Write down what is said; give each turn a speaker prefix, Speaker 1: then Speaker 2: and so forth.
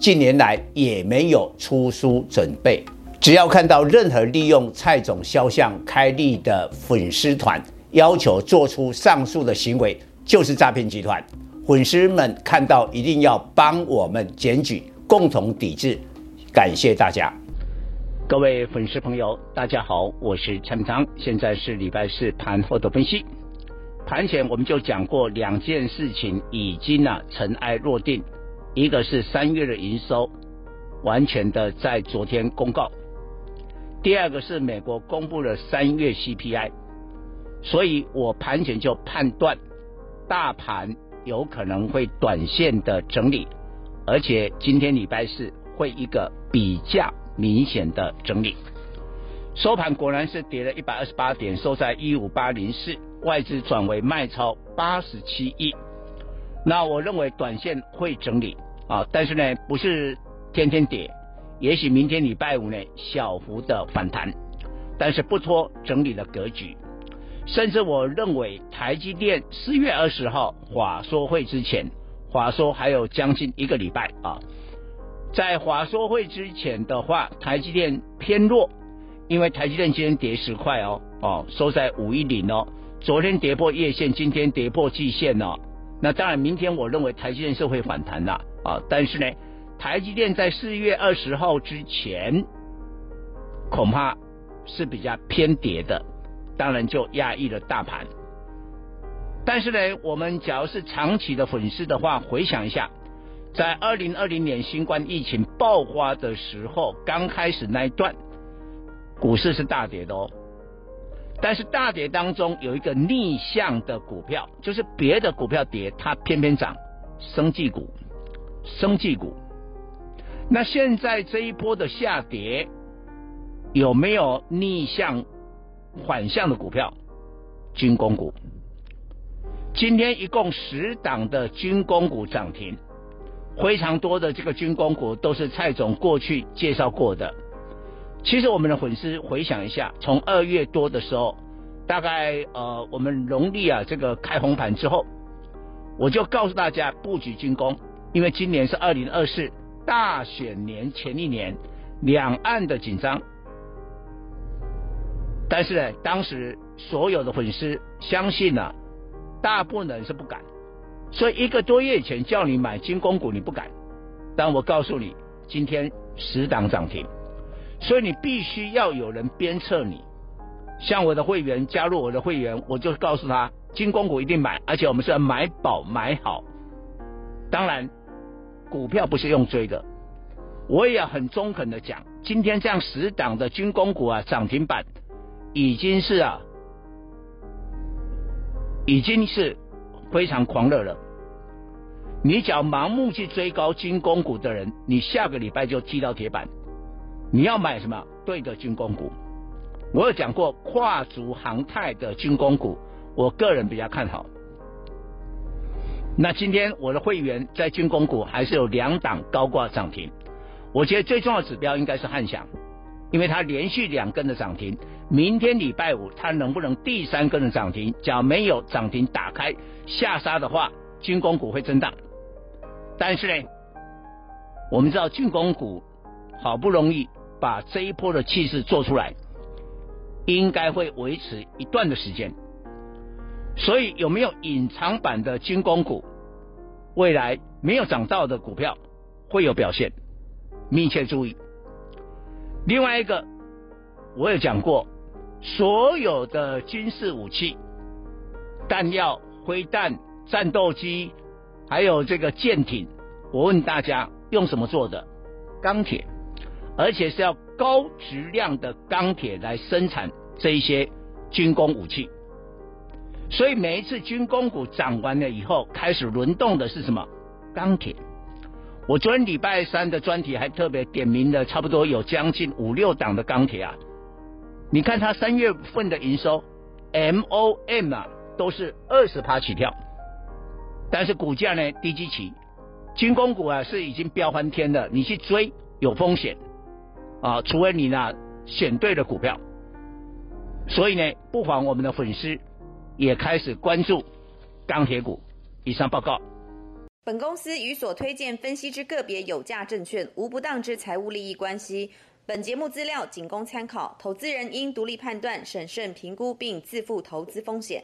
Speaker 1: 近年来也没有出书准备。只要看到任何利用蔡总肖像开立的粉丝团，要求做出上述的行为，就是诈骗集团。粉丝们看到一定要帮我们检举，共同抵制。感谢大家。
Speaker 2: 各位粉丝朋友，大家好，我是陈长，现在是礼拜四盘后的分析。盘前我们就讲过两件事情，已经呢尘埃落定。一个是三月的营收，完全的在昨天公告；第二个是美国公布了三月 CPI，所以我盘前就判断，大盘有可能会短线的整理，而且今天礼拜四会一个比较。明显的整理，收盘果然是跌了一百二十八点，收在一五八零四，外资转为卖超八十七亿。那我认为短线会整理啊，但是呢不是天天跌，也许明天礼拜五呢小幅的反弹，但是不脱整理的格局。甚至我认为台积电四月二十号华说会之前，华说还有将近一个礼拜啊。在华说会之前的话，台积电偏弱，因为台积电今天跌十块哦，哦收在五一零哦，昨天跌破月线，今天跌破季线哦。那当然，明天我认为台积电是会反弹的啊，但是呢，台积电在四月二十号之前，恐怕是比较偏跌的，当然就压抑了大盘。但是呢，我们假如是长期的粉丝的话，回想一下。在二零二零年新冠疫情爆发的时候，刚开始那一段，股市是大跌的哦。但是大跌当中有一个逆向的股票，就是别的股票跌，它偏偏涨，生技股，生技股。那现在这一波的下跌，有没有逆向反向的股票？军工股。今天一共十档的军工股涨停。非常多的这个军工股都是蔡总过去介绍过的。其实我们的粉丝回想一下，从二月多的时候，大概呃我们农历啊这个开红盘之后，我就告诉大家布局军工，因为今年是二零二四大选年前一年，两岸的紧张。但是呢，当时所有的粉丝相信呢、大部分人是不敢。所以一个多月前叫你买军工股，你不敢。但我告诉你，今天十档涨停，所以你必须要有人鞭策你。像我的会员加入我的会员，我就告诉他，军工股一定买，而且我们是要买饱买好。当然，股票不是用追的。我也很中肯的讲，今天这样十档的军工股啊，涨停板已经是啊，已经是。非常狂热了，你只要盲目去追高军工股的人，你下个礼拜就踢到铁板。你要买什么？对的军工股。我有讲过跨足航太的军工股，我个人比较看好。那今天我的会员在军工股还是有两档高挂涨停，我觉得最重要的指标应该是汉翔，因为它连续两根的涨停。明天礼拜五，它能不能第三根的涨停？假如没有涨停打开下杀的话，军工股会震荡。但是呢，我们知道军工股好不容易把这一波的气势做出来，应该会维持一段的时间。所以有没有隐藏版的军工股？未来没有涨到的股票会有表现，密切注意。另外一个，我有讲过。所有的军事武器、弹药、飞弹、战斗机，还有这个舰艇，我问大家用什么做的？钢铁，而且是要高质量的钢铁来生产这一些军工武器。所以每一次军工股涨完了以后，开始轮动的是什么？钢铁。我昨天礼拜三的专题还特别点名了，差不多有将近五六档的钢铁啊。你看它三月份的营收，MOM 啊，都是二十趴起跳，但是股价呢低基期，军工股啊是已经飙翻天了，你去追有风险啊，除非你呢选对了股票。所以呢，不妨我们的粉丝也开始关注钢铁股。以上报告。
Speaker 3: 本公司与所推荐分析之个别有价证券无不当之财务利益关系。本节目资料仅供参考，投资人应独立判断、审慎评估并自负投资风险。